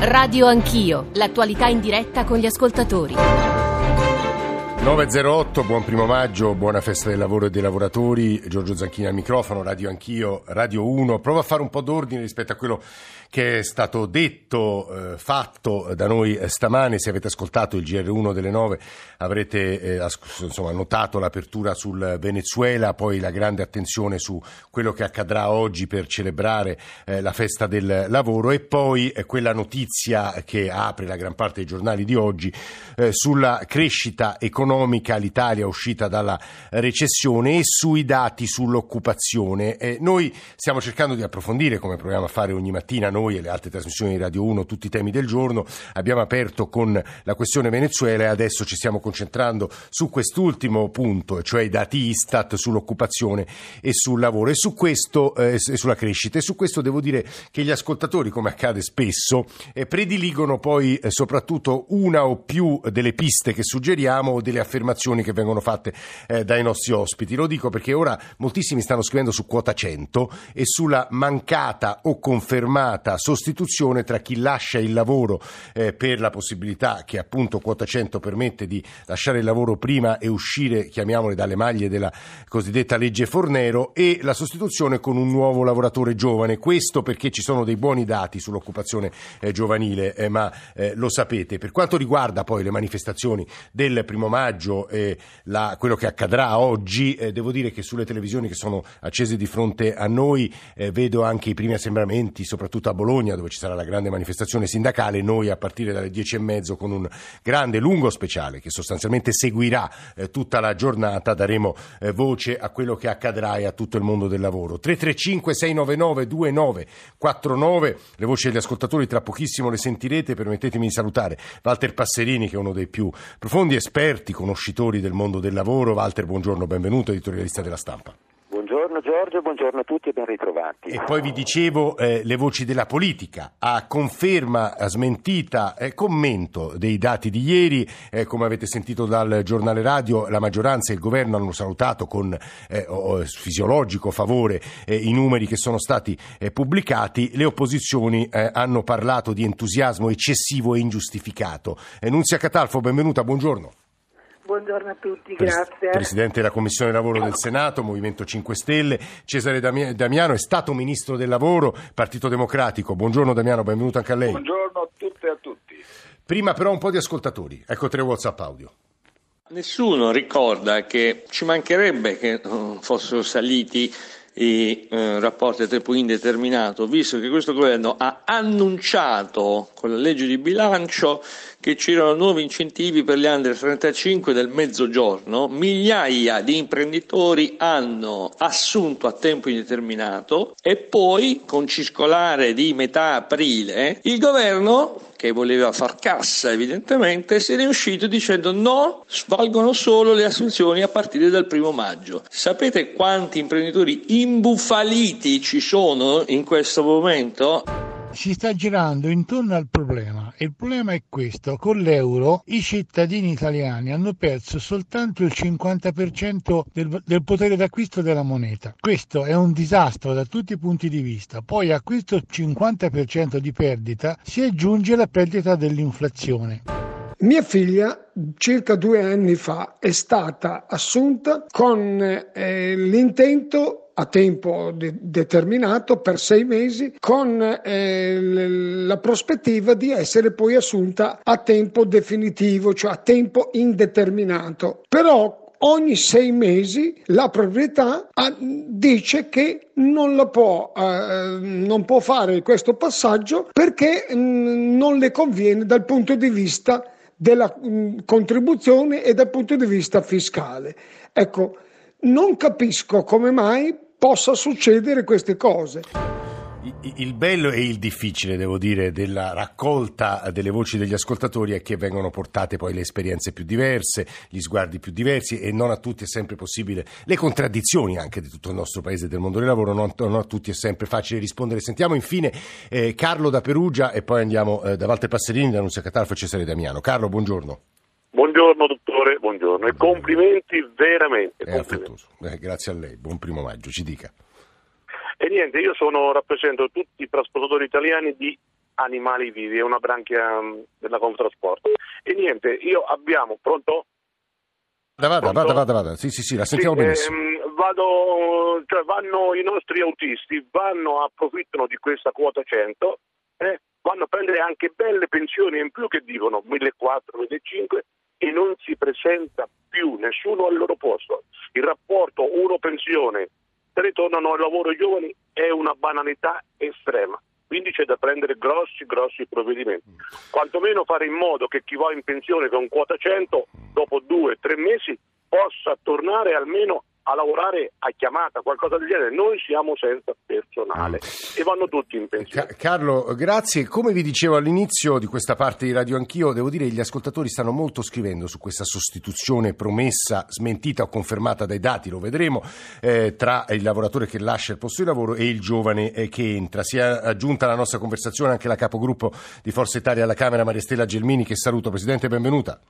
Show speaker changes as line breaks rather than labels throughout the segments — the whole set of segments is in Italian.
Radio Anch'io, l'attualità in diretta con gli ascoltatori.
908, buon primo maggio, buona festa del lavoro e dei lavoratori. Giorgio Zanchini al microfono, Radio Anch'io, Radio 1. Provo a fare un po' d'ordine rispetto a quello che è stato detto, eh, fatto da noi stamane. Se avete ascoltato il GR1 delle 9 avrete eh, insomma, notato l'apertura sul Venezuela, poi la grande attenzione su quello che accadrà oggi per celebrare eh, la festa del lavoro e poi eh, quella notizia che apre la gran parte dei giornali di oggi eh, sulla crescita economica, l'Italia uscita dalla recessione e sui dati sull'occupazione. noi stiamo cercando di approfondire, come proviamo a fare ogni mattina, noi e le altre trasmissioni di Radio 1 tutti i temi del giorno. Abbiamo aperto con la questione Venezuela e adesso ci stiamo concentrando su quest'ultimo punto, cioè i dati Istat sull'occupazione e sul lavoro e su questo eh, sulla crescita. E su questo devo dire che gli ascoltatori, come accade spesso, eh, prediligono poi eh, soprattutto una o più delle piste che suggeriamo o delle affermazioni che vengono fatte eh, dai nostri ospiti. Lo dico perché ora moltissimi stanno scrivendo su quota 100 e sulla mancata o confermata netta sostituzione tra chi lascia il lavoro eh, per la possibilità che appunto quota 100 permette di lasciare il lavoro prima e uscire, chiamiamole, dalle maglie della cosiddetta legge Fornero e la sostituzione con un nuovo lavoratore giovane. Questo perché ci sono dei buoni dati sull'occupazione eh, giovanile, eh, ma eh, lo sapete. Per quanto riguarda poi le manifestazioni del primo maggio e la, quello che accadrà oggi, eh, devo dire che sulle televisioni che sono accese di fronte a noi eh, vedo anche i primi assembramenti, soprattutto a Bologna dove ci sarà la grande manifestazione sindacale, noi a partire dalle dieci e mezzo con un grande lungo speciale che sostanzialmente seguirà eh, tutta la giornata, daremo eh, voce a quello che accadrà e a tutto il mondo del lavoro. 335 699 2949, le voci degli ascoltatori tra pochissimo le sentirete, permettetemi di salutare Walter Passerini che è uno dei più profondi esperti, conoscitori del mondo del lavoro. Walter, buongiorno, benvenuto, editorialista della stampa.
Buongiorno Giorgio, buongiorno a tutti e ben ritrovati.
E poi vi dicevo eh, le voci della politica, a conferma, a smentita, eh, commento dei dati di ieri, eh, come avete sentito dal giornale radio, la maggioranza e il governo hanno salutato con eh, fisiologico favore eh, i numeri che sono stati eh, pubblicati, le opposizioni hanno parlato di entusiasmo eccessivo e ingiustificato. Nunzia Catalfo, benvenuta, buongiorno.
Buongiorno a tutti, grazie.
Presidente della Commissione Lavoro del Senato, Movimento 5 Stelle, Cesare Damiano è stato Ministro del Lavoro, Partito Democratico. Buongiorno Damiano, benvenuto anche a lei.
Buongiorno a tutte e a tutti.
Prima però un po' di ascoltatori. Ecco tre WhatsApp audio.
Nessuno ricorda che ci mancherebbe che fossero saliti i eh, rapporti a tempo indeterminato, visto che questo governo ha annunciato con la legge di bilancio che c'erano nuovi incentivi per gli under 35 del mezzogiorno, migliaia di imprenditori hanno assunto a tempo indeterminato e poi con circolare di metà aprile il governo che voleva far cassa evidentemente, ne è uscito dicendo no, svalgono solo le assunzioni a partire dal primo maggio. Sapete quanti imprenditori imbufaliti ci sono in questo momento?
Si sta girando intorno al problema e il problema è questo, con l'euro i cittadini italiani hanno perso soltanto il 50% del, del potere d'acquisto della moneta. Questo è un disastro da tutti i punti di vista. Poi a questo 50% di perdita si aggiunge la perdita dell'inflazione.
Mia figlia circa due anni fa è stata assunta con eh, l'intento a tempo de- determinato per sei mesi con eh, la prospettiva di essere poi assunta a tempo definitivo, cioè a tempo indeterminato. Però ogni sei mesi la proprietà ah, dice che non, la può, eh, non può fare questo passaggio perché mh, mm, non le conviene dal punto di vista della mh, mm, contribuzione e dal punto di vista fiscale. Ecco, non capisco come mai possa succedere queste cose.
Il bello e il difficile, devo dire, della raccolta delle voci degli ascoltatori è che vengono portate poi le esperienze più diverse, gli sguardi più diversi e non a tutti è sempre possibile, le contraddizioni anche di tutto il nostro paese e del mondo del lavoro, non, a tutti è sempre facile rispondere. Sentiamo infine eh, Carlo da Perugia e poi andiamo eh, da Walter Passerini, da Nunzia Catalfo e Cesare Damiano. Carlo, buongiorno.
Buongiorno dottore, buongiorno e complimenti veramente.
È affettuoso, eh, grazie a lei, buon primo maggio, ci dica.
E niente, io sono, rappresento tutti i trasportatori italiani di animali vivi, è una branchia um, della Conftrasport. E niente, io abbiamo, pronto?
Vada, vada, vada, vada, vada. Sì, sì, sì, la sentiamo
Sì,
benissimo.
ehm, vado, cioè vanno i nostri autisti, vanno, approfittano di questa quota 100, eh, vanno a prendere anche belle pensioni in più che dicono 1.400, 1.500 e non si presenta più nessuno al loro posto. Il rapporto uno pensione, ritornano al lavoro giovani è una banalità estrema. Quindi c'è da prendere grossi, grossi provvedimenti. Quantomeno fare in modo che chi va in pensione con quota 100, dopo due, tre mesi, possa tornare almeno a lavorare a chiamata, qualcosa del genere. Noi siamo senza personale e vanno tutti in pensione.
Ca- Carlo, grazie. Come vi dicevo all'inizio di questa parte di Radio Anch'io, devo dire che gli ascoltatori stanno molto scrivendo su questa sostituzione promessa, smentita o confermata dai dati, lo vedremo, eh, tra il lavoratore che lascia il posto di lavoro e il giovane eh, che entra. Si è aggiunta alla nostra conversazione anche la capogruppo di Forza Italia alla Camera, Maria Stella Gelmini, che saluto. Presidente, benvenuta.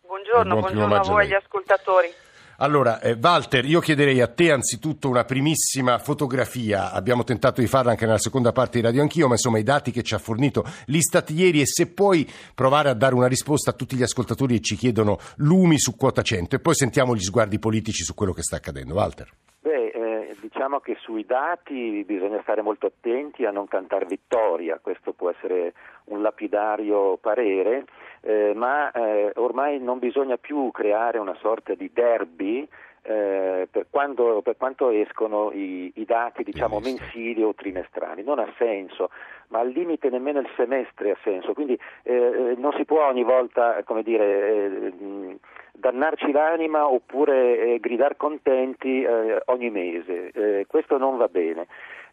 Buongiorno,
buon
buongiorno a voi gli ascoltatori.
Allora, eh, Walter, io chiederei a te anzitutto una primissima fotografia. Abbiamo tentato di farla anche nella seconda parte di Radio Anch'io, ma insomma i dati che ci ha fornito l'Istat ieri e se puoi provare a dare una risposta a tutti gli ascoltatori che ci chiedono lumi su quota 100 e poi sentiamo gli sguardi politici su quello che sta accadendo. Walter.
Beh, eh, diciamo che sui dati bisogna stare molto attenti a non cantare vittoria, questo può essere un lapidario parere, eh, ma eh, ormai non bisogna più creare una sorta di derby eh, per, quando- per quanto escono i, i dati diciamo, mensili o trimestrali. Non ha senso, ma al limite nemmeno il semestre ha senso, quindi eh, non si può ogni volta come dire, eh, dannarci l'anima oppure eh, gridare contenti eh, ogni mese. Eh, questo non va bene.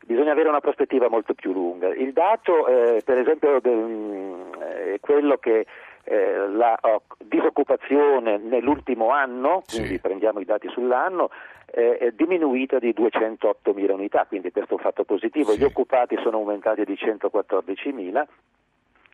Bisogna avere una prospettiva molto più lunga. Il dato, eh, per esempio, del- è quello che eh, la oh, disoccupazione nell'ultimo anno,
Sì.
quindi prendiamo i dati sull'anno, eh, è diminuita di 208.000 unità, quindi questo è un fatto positivo.
Sì.
Gli occupati sono aumentati di 114.000.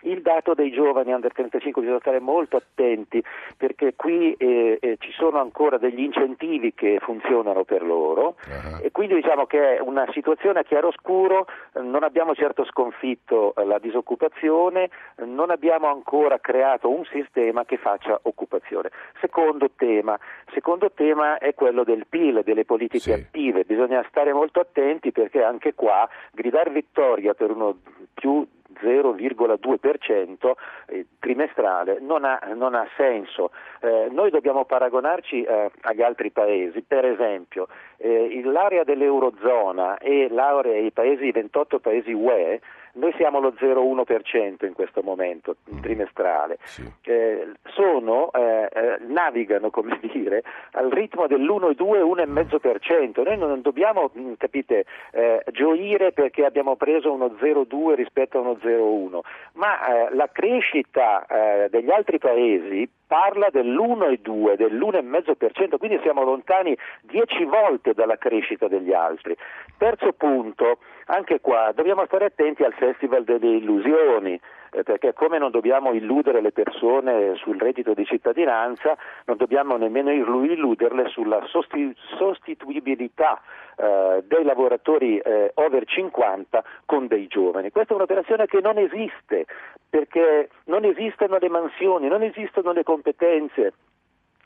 Il dato dei giovani under 35 bisogna stare molto attenti perché qui eh, eh, ci sono ancora degli incentivi che funzionano per loro
Ah.
e quindi diciamo che è una situazione a chiaroscuro, non abbiamo certo sconfitto la disoccupazione, non abbiamo ancora creato un sistema che faccia occupazione. Secondo tema, secondo tema è quello del PIL, delle politiche
Sì.
attive, bisogna stare molto attenti perché anche qua gridare vittoria per uno più 0,2% eh, trimestrale non ha, non ha senso. Eh, noi dobbiamo paragonarci eh, agli altri paesi, per esempio eh, l'area dell'Eurozona e l'area dei paesi, i 28 paesi UE, noi siamo allo 0,1% in questo momento trimestrale.
Sì.
Eh, sono, eh, eh, navigano come dire, al ritmo dell'1,2, 1,5%. Noi non dobbiamo, mh, capite, eh, gioire perché abbiamo preso uno 0,2 rispetto a uno 0,1, ma eh, la crescita eh, degli altri paesi parla dell'1,2, dell'1,5%, quindi siamo lontani 10 volte dalla crescita degli altri. Terzo punto, anche qua dobbiamo stare attenti al Festival delle illusioni, eh, perché come non dobbiamo illudere le persone sul reddito di cittadinanza, non dobbiamo nemmeno illu- illuderle sulla sosti- sostituibilità eh, dei lavoratori eh, over 50 con dei giovani. Questa è un'operazione che non esiste, perché non esistono le mansioni, non esistono le competenze.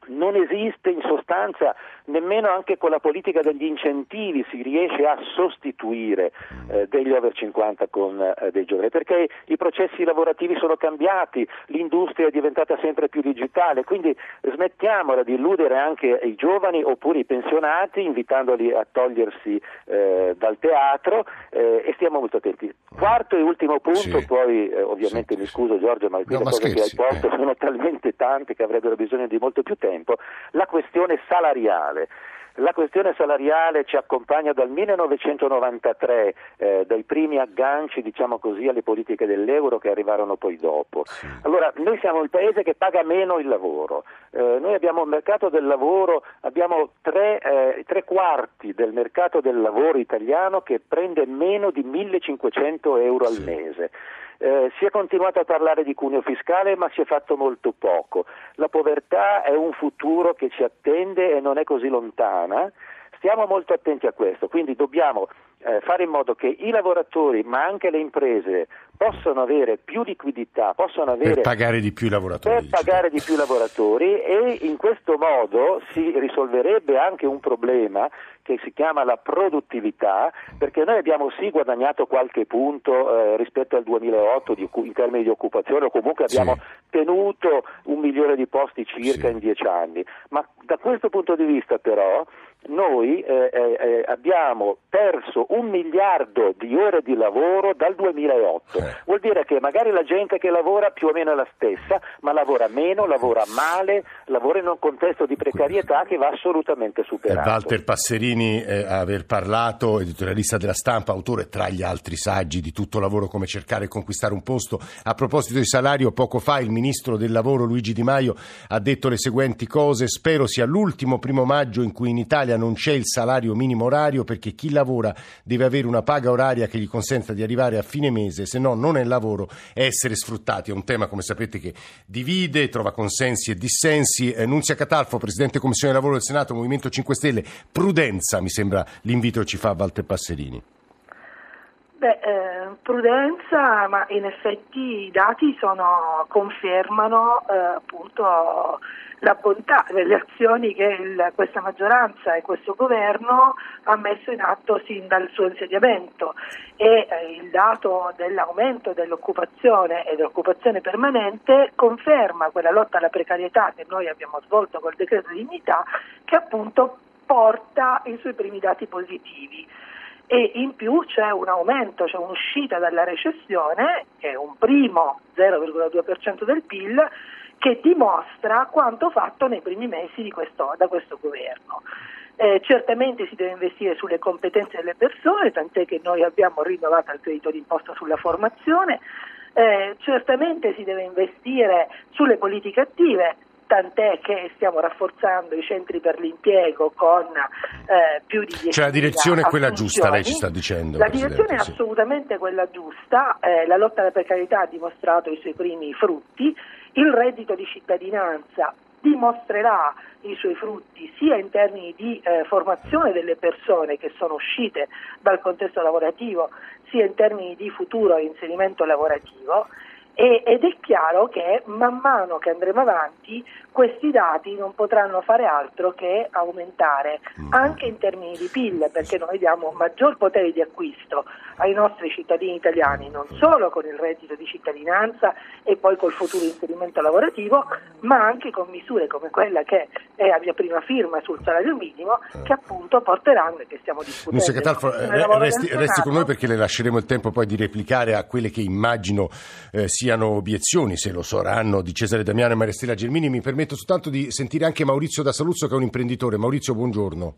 Non esiste in sostanza nemmeno anche con la politica degli incentivi si riesce a sostituire eh, degli over 50 con eh, dei giovani perché i processi lavorativi sono cambiati, l'industria è diventata sempre più digitale, quindi smettiamola di illudere anche i giovani oppure i pensionati invitandoli a togliersi eh, dal teatro eh, e stiamo molto attenti. Quarto e ultimo punto,
Sì.
poi eh, ovviamente
Sì,
mi scuso Giorgio ma
No,
le cose che hai
scherzi,
posto sono talmente tante che avrebbero bisogno di molto più tempo, la questione salariale. La questione salariale ci accompagna dal 1993, eh, dai primi agganci, diciamo così, alle politiche dell'euro che arrivarono poi dopo. Allora, noi siamo il paese che paga meno il lavoro. Eh, noi abbiamo un mercato del lavoro, abbiamo tre, eh, tre quarti del mercato del lavoro italiano che prende meno di 1500 euro al
Sì.
mese. Eh, si è continuato a parlare di cuneo fiscale ma si è fatto molto poco. La povertà è un futuro che ci attende e non è così lontana. Stiamo molto attenti a questo, quindi dobbiamo eh, fare in modo che i lavoratori ma anche le imprese possano avere più liquidità, possano avere
per pagare di più i lavoratori.
per pagare di più i lavoratori e in questo modo si risolverebbe anche un problema che si chiama la produttività, perché noi abbiamo sì guadagnato qualche punto eh, rispetto al 2008 di, in termini di occupazione, o comunque abbiamo
Sì.
tenuto un milione di posti circa
Sì.
in dieci anni, ma da questo punto di vista però noi eh, eh, eh, abbiamo perso un miliardo di ore di lavoro dal 2008.
Eh.
Vuol dire che magari la gente che lavora più o meno è la stessa, ma lavora meno, lavora male, lavora in un contesto di precarietà che va assolutamente
Eh,
superato.
Walter Passerini eh, aver parlato, editorialista della stampa, autore tra gli altri saggi di tutto lavoro come cercare e conquistare un posto. A proposito di salario, poco fa il ministro del lavoro Luigi Di Maio ha detto le seguenti cose: spero sia l'ultimo primo maggio in cui in Italia non c'è il salario minimo orario perché chi lavora deve avere una paga oraria che gli consenta di arrivare a fine mese, se no non è lavoro e essere sfruttati. È un tema, come sapete, che divide, trova consensi e dissensi. Eh, Nunzia Catalfo, Presidente Commissione Lavoro del Senato, Movimento 5 Stelle, prudenza mi sembra l'invito che ci fa Walter Passerini.
Beh, eh, prudenza, ma in effetti i dati sono, confermano eh, appunto la bontà delle azioni che il- questa maggioranza e questo governo ha messo in atto sin dal suo insediamento. E eh, il dato dell'aumento dell'occupazione e dell'occupazione permanente conferma quella lotta alla precarietà che noi abbiamo svolto col decreto dignità che appunto porta i suoi primi dati positivi. E in più c'è un aumento, c'è un'uscita dalla recessione, che è un primo 0,2% del PIL, che dimostra quanto fatto nei primi mesi di questo- da questo governo. Eh, certamente si deve investire sulle competenze delle persone, tant'è che noi abbiamo rinnovato il credito d'imposta sulla formazione, eh, certamente si deve investire sulle politiche attive, tant'è che stiamo rafforzando i centri per l'impiego con eh, più di 10
Cioè la direzione è quella giusta, lei ci sta dicendo.
La
Presidente,
direzione è
sì.
assolutamente quella giusta, eh, la lotta alla precarietà ha dimostrato i suoi primi frutti, il reddito di cittadinanza dimostrerà i suoi frutti sia in termini di eh, formazione delle persone che sono uscite dal contesto lavorativo, sia in termini di futuro inserimento lavorativo. Ed è chiaro che man mano che andremo avanti questi dati non potranno fare altro che aumentare anche in termini di PIL perché noi diamo maggior potere di acquisto ai nostri cittadini italiani non solo con il reddito di cittadinanza e poi col futuro inserimento lavorativo ma anche con misure come quella che è a mia prima firma sul salario minimo che appunto porteranno e che stiamo discutendo.
Nunzia Catalfo, eh, resti, resti con noi perché le lasceremo il tempo poi di replicare a quelle che immagino eh, siano obiezioni, se lo saranno, di Cesare Damiano e Maristella Gelmini. Mi permetto soltanto di sentire anche Maurizio da Saluzzo che è un imprenditore. Maurizio, buongiorno.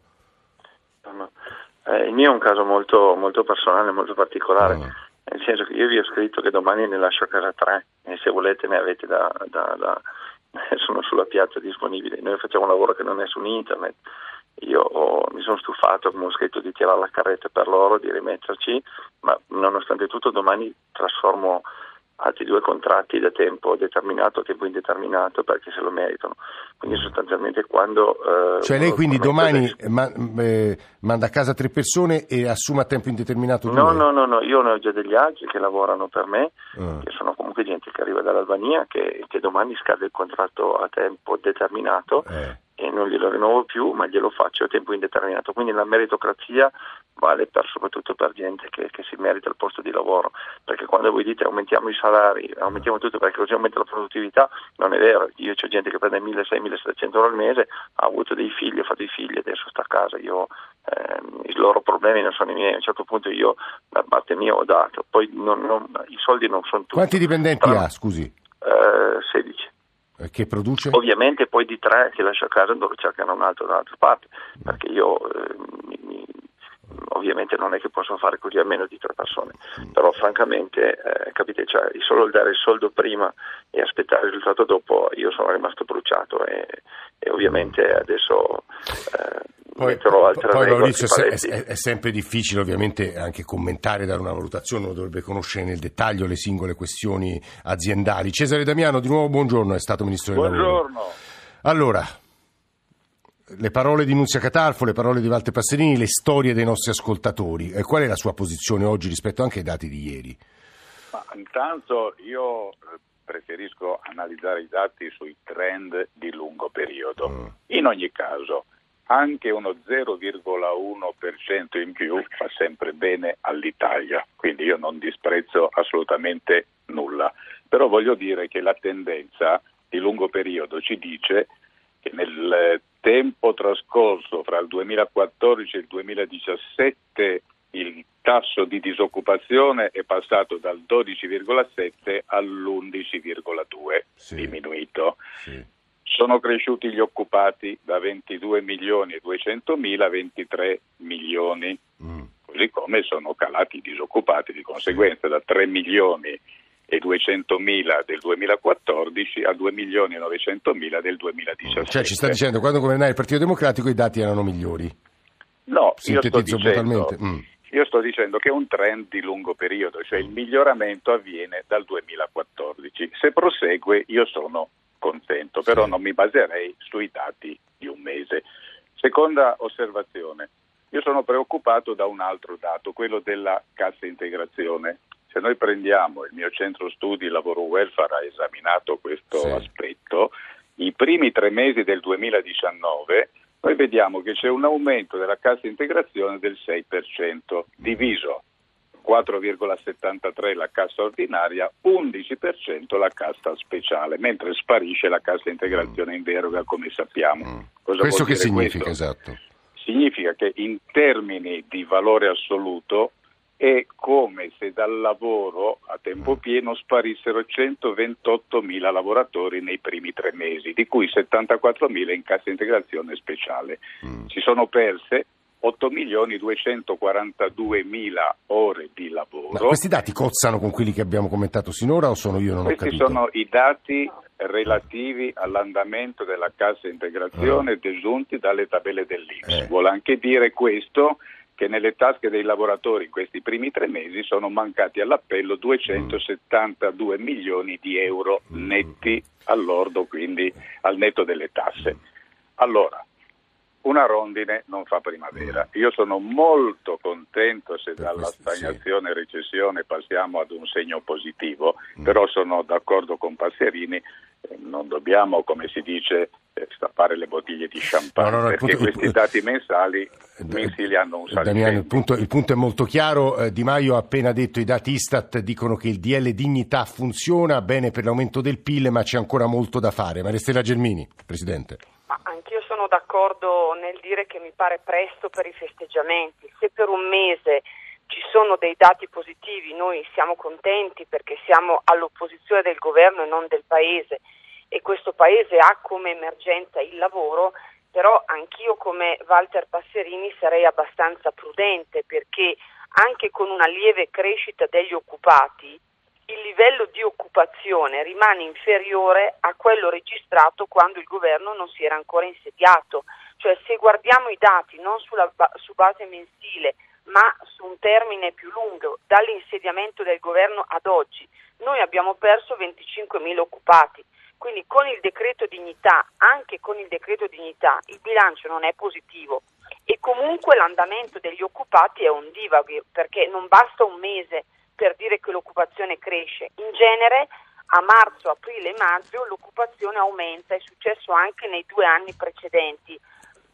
Eh, il mio è un caso molto, molto personale, molto particolare,
Ah.
nel senso che io vi ho scritto che domani ne lascio a casa tre e se volete ne avete da... da- da- sono sulla piazza disponibili. Noi facciamo un lavoro che non è su internet. Io ho- mi sono stufato, come ho scritto, di tirare la carretta per loro, di rimetterci, ma nonostante tutto domani trasformo altri due contratti da tempo determinato a tempo indeterminato perché se lo meritano. Quindi sostanzialmente quando... eh,
Cioè lei quindi domani
adesso-
ma- eh, manda a casa tre persone e assume a tempo indeterminato due?
No, no, no, no, io ne ho già degli altri che lavorano per me,
Ah.
che sono comunque gente che arriva dall'Albania, che, che domani scade il contratto a tempo determinato
Eh.
E non glielo rinnovo più, ma glielo faccio a tempo indeterminato. Quindi la meritocrazia vale per, soprattutto per gente che, che si merita il posto di lavoro, perché quando voi dite aumentiamo i salari, aumentiamo tutto perché così aumenta la produttività, non è vero. Io ho gente che prende 1.600-1.700 euro al mese, ha avuto dei figli, ha fatto i figli, adesso sta a casa. Io, ehm, I loro problemi non sono i miei, a un certo punto io da parte mia ho dato, poi non- non- i soldi non sono tutti.
Quanti dipendenti
Tra-
ha, scusi,
Eh, 16.
Eh, che produce?
Ovviamente poi di tre che lascio a casa dove cercano un altro da un'altra parte, perché io eh, mi- ovviamente non è che posso fare così a meno di tre persone, però francamente eh, capite, cioè, solo il dare il soldo prima e aspettare il risultato dopo io sono rimasto bruciato e, e ovviamente adesso eh,
Poi, poi, Maurizio, è, è- è sempre difficile ovviamente anche commentare, dare una valutazione, uno dovrebbe conoscere nel dettaglio le singole questioni aziendali. Cesare Damiano, di nuovo buongiorno, è stato Ministro del Lavoro.
Buongiorno.
Allora, le parole di Nunzia Catalfo, le parole di Walter Passerini, le storie dei nostri ascoltatori. E qual è la sua posizione oggi rispetto anche ai dati di ieri?
Ma intanto io eh, preferisco analizzare i dati sui trend di lungo periodo. Mm. In ogni caso, anche uno 0,1% in più fa sempre bene all'Italia, quindi io non disprezzo assolutamente nulla. Però voglio dire che la tendenza di lungo periodo ci dice che nel tempo trascorso fra il 2014 e il 2017 il tasso di disoccupazione è passato dal 12,7 all'11,2, sì. diminuito. Sì. Sono cresciuti gli occupati da 22 milioni e 200 mila a 23 milioni, mm. così come sono calati i disoccupati, di conseguenza da 3 milioni e 200 mila del 2014 a 2 milioni e 900 mila del 2017.
Cioè ci sta dicendo quando governava il Partito Democratico i dati erano migliori?
No, io sto, dicendo, mm. io sto dicendo che è un trend di lungo periodo, cioè il miglioramento avviene dal 2014. Se prosegue io sono contento, però sì. non mi baserei sui dati di un mese. Seconda osservazione, io sono preoccupato da un altro dato, quello della cassa integrazione. Se noi prendiamo il mio centro studi lavoro welfare ha esaminato questo sì. aspetto, i primi tre mesi del 2019 noi vediamo che c'è un aumento della cassa integrazione del 6%, diviso 4,73 la cassa ordinaria, 11% la cassa speciale, mentre sparisce la cassa integrazione in deroga come sappiamo. Mm.
Cosa questo che significa questo? esatto?
Significa che in termini di valore assoluto è come se dal lavoro a tempo mm. pieno sparissero 128 mila lavoratori nei primi tre mesi, di cui 74 mila in cassa integrazione speciale. Mm. Si sono perse 8 milioni 242 mila ore di lavoro. Ma
questi dati cozzano con quelli che abbiamo commentato sinora o sono io non
questi
ho capito?
sono i dati relativi all'andamento della cassa integrazione ah. desunti dalle tabelle dell'Inps. Eh. Vuole anche dire questo che nelle tasche dei lavoratori in questi primi tre mesi sono mancati all'appello 272 mm. milioni di euro mm. netti all'ordo, quindi al netto delle tasse. Allora, una rondine non fa primavera. Io sono molto contento se dalla stagnazione e recessione passiamo ad un segno positivo, mm. però sono d'accordo con Passerini, eh, non dobbiamo, come si dice, eh, stappare le bottiglie di champagne, no, no, no, perché punto, questi il, dati mensali, eh, mensili hanno un salto.
Damiano, il punto, il punto, è molto chiaro, eh, Di Maio ha appena detto i dati Istat dicono che il DL Dignità funziona bene per l'aumento del PIL, ma c'è ancora molto da fare. Maristella Gelmini, Presidente
d'accordo nel dire che mi pare presto per i festeggiamenti. Se per un mese ci sono dei dati positivi, noi siamo contenti perché siamo all'opposizione del governo e non del Paese e questo Paese ha come emergenza il lavoro, però anch'io come Walter Passerini sarei abbastanza prudente perché anche con una lieve crescita degli occupati il livello di occupazione rimane inferiore a quello registrato quando il governo non si era ancora insediato. Cioè se guardiamo i dati non sulla, su base mensile ma su un termine più lungo, dall'insediamento del governo ad oggi, noi abbiamo perso 25.000 occupati. Quindi con il decreto dignità, anche con il decreto dignità, il bilancio non è positivo e comunque l'andamento degli occupati è un divago perché non basta un mese per dire che l'occupazione cresce. In genere a marzo, aprile e maggio l'occupazione aumenta, è successo anche nei due anni precedenti,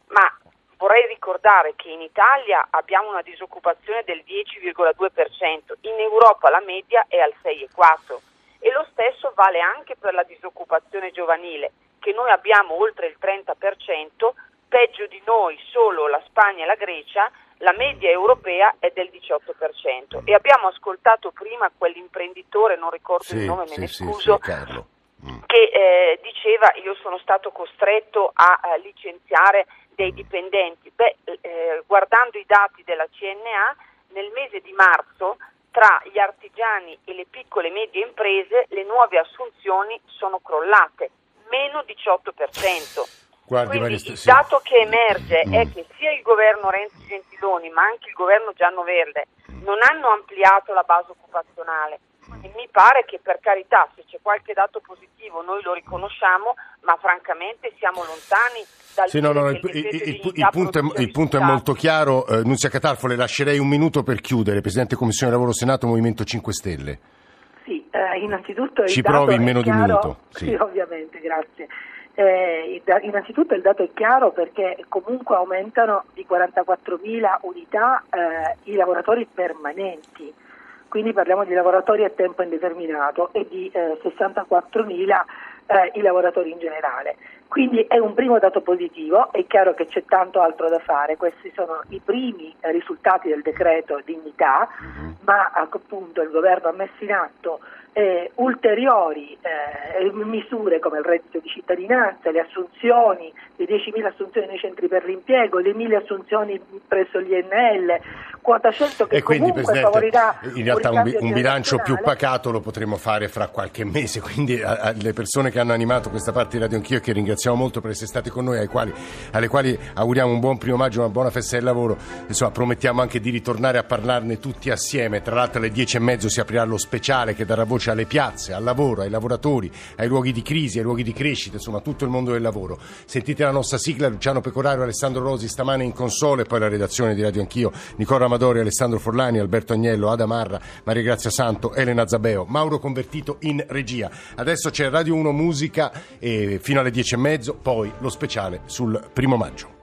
ma vorrei ricordare che in Italia abbiamo una disoccupazione del 10,2%, in Europa la media è al 6,4% e lo stesso vale anche per la disoccupazione giovanile, che noi abbiamo oltre il 30%, peggio di noi solo la Spagna e la Grecia, la media europea è del 18% e abbiamo ascoltato prima quell'imprenditore, non ricordo sì, il nome, me sì, ne scuso, sì, mm. che eh, diceva io sono stato costretto a, a licenziare dei dipendenti. Beh, eh, guardando i dati della CNA, nel mese di marzo tra gli artigiani e le piccole e medie imprese le nuove assunzioni sono crollate, meno 18%.
Guardi,
Quindi
Maria,
il
sì.
dato che emerge
Mm.
è che sia il governo Renzi Gentiloni ma anche il governo giallo-verde non hanno ampliato la base occupazionale. E mi pare che per carità, se c'è qualche dato positivo noi lo riconosciamo, ma francamente siamo lontani dal
Sì, no, no, il, il- il- punto è, il punto è molto chiaro. Eh, Nunzia Catalfo, le lascerei un minuto per chiudere. Presidente Commissione Lavoro Senato, Movimento 5 Stelle.
Sì, eh, innanzitutto
Ci provi in meno di un minuto,
Sì,
sì.
ovviamente, grazie. Eh, innanzitutto il dato è chiaro perché comunque aumentano di 44.000 unità eh, i lavoratori permanenti, quindi parliamo di lavoratori a tempo indeterminato e di eh, 64.000 eh, i lavoratori in generale. Quindi è un primo dato positivo, è chiaro che c'è tanto altro da fare, questi sono i primi eh, risultati del decreto dignità, ma appunto il governo ha messo in atto eh, ulteriori eh, misure come il reddito di cittadinanza, le assunzioni, le 10.000 assunzioni nei centri per l'impiego, le 1.000 assunzioni presso gli INL, quota 100 che
E quindi,
favorirà
in realtà un, un bilancio più pacato lo potremo fare fra qualche mese. Quindi a- alle persone che hanno animato questa parte di Radio Anch'io e che ringraziamo molto per essere state con noi, ai quali- alle quali auguriamo un buon primo maggio, una buona festa del lavoro. Insomma, promettiamo anche di ritornare a parlarne tutti assieme. Tra l'altro alle dieci e mezzo si aprirà lo speciale che darà voce alle piazze, al lavoro, ai lavoratori, ai luoghi di crisi, ai luoghi di crescita, insomma tutto il mondo del lavoro. Sentite la nostra sigla, Luciano Pecorario, Alessandro Rosi stamane in console poi la redazione di Radio Anch'io, Nicola Amadori, Alessandro Forlani, Alberto Agnello, Ada Marra, Maria Grazia Santo, Elena Zabeo, Mauro Convertito in regia. Adesso c'è Radio 1 Musica fino alle dieci e mezzo, poi lo speciale sul primo maggio.